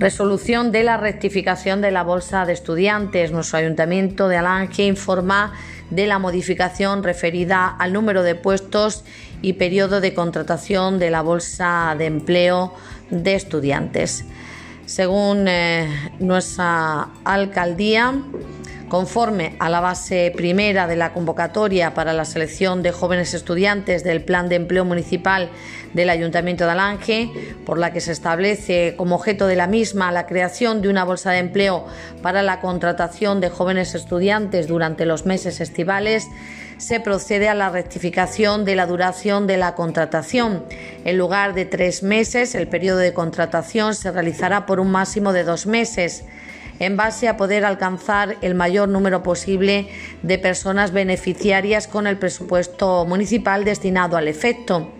Resolución de la rectificación de la bolsa de estudiantes. Nuestro ayuntamiento de Alange informa de la modificación referida al número de puestos y periodo de contratación de la bolsa de empleo de estudiantes. Según eh, nuestra alcaldía, Conforme a la base primera de la convocatoria para la selección de jóvenes estudiantes del Plan de Empleo Municipal del Ayuntamiento de Alange, por la que se establece como objeto de la misma la creación de una bolsa de empleo para la contratación de jóvenes estudiantes durante los meses estivales, se procede a la rectificación de la duración de la contratación. En lugar de tres meses, el periodo de contratación se realizará por un máximo de dos meses en base a poder alcanzar el mayor número posible de personas beneficiarias con el presupuesto municipal destinado al efecto,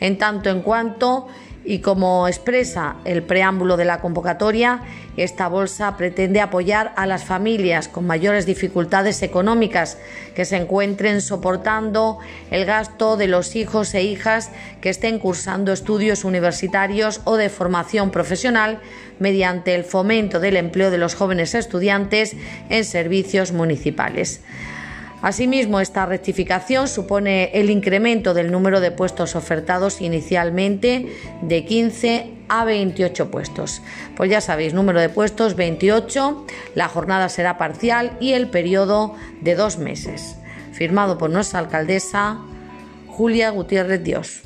en tanto en cuanto y como expresa el preámbulo de la convocatoria, esta bolsa pretende apoyar a las familias con mayores dificultades económicas que se encuentren soportando el gasto de los hijos e hijas que estén cursando estudios universitarios o de formación profesional mediante el fomento del empleo de los jóvenes estudiantes en servicios municipales. Asimismo, esta rectificación supone el incremento del número de puestos ofertados inicialmente de 15 a 28 puestos. Pues ya sabéis, número de puestos 28, la jornada será parcial y el periodo de dos meses. Firmado por nuestra alcaldesa Julia Gutiérrez Dios.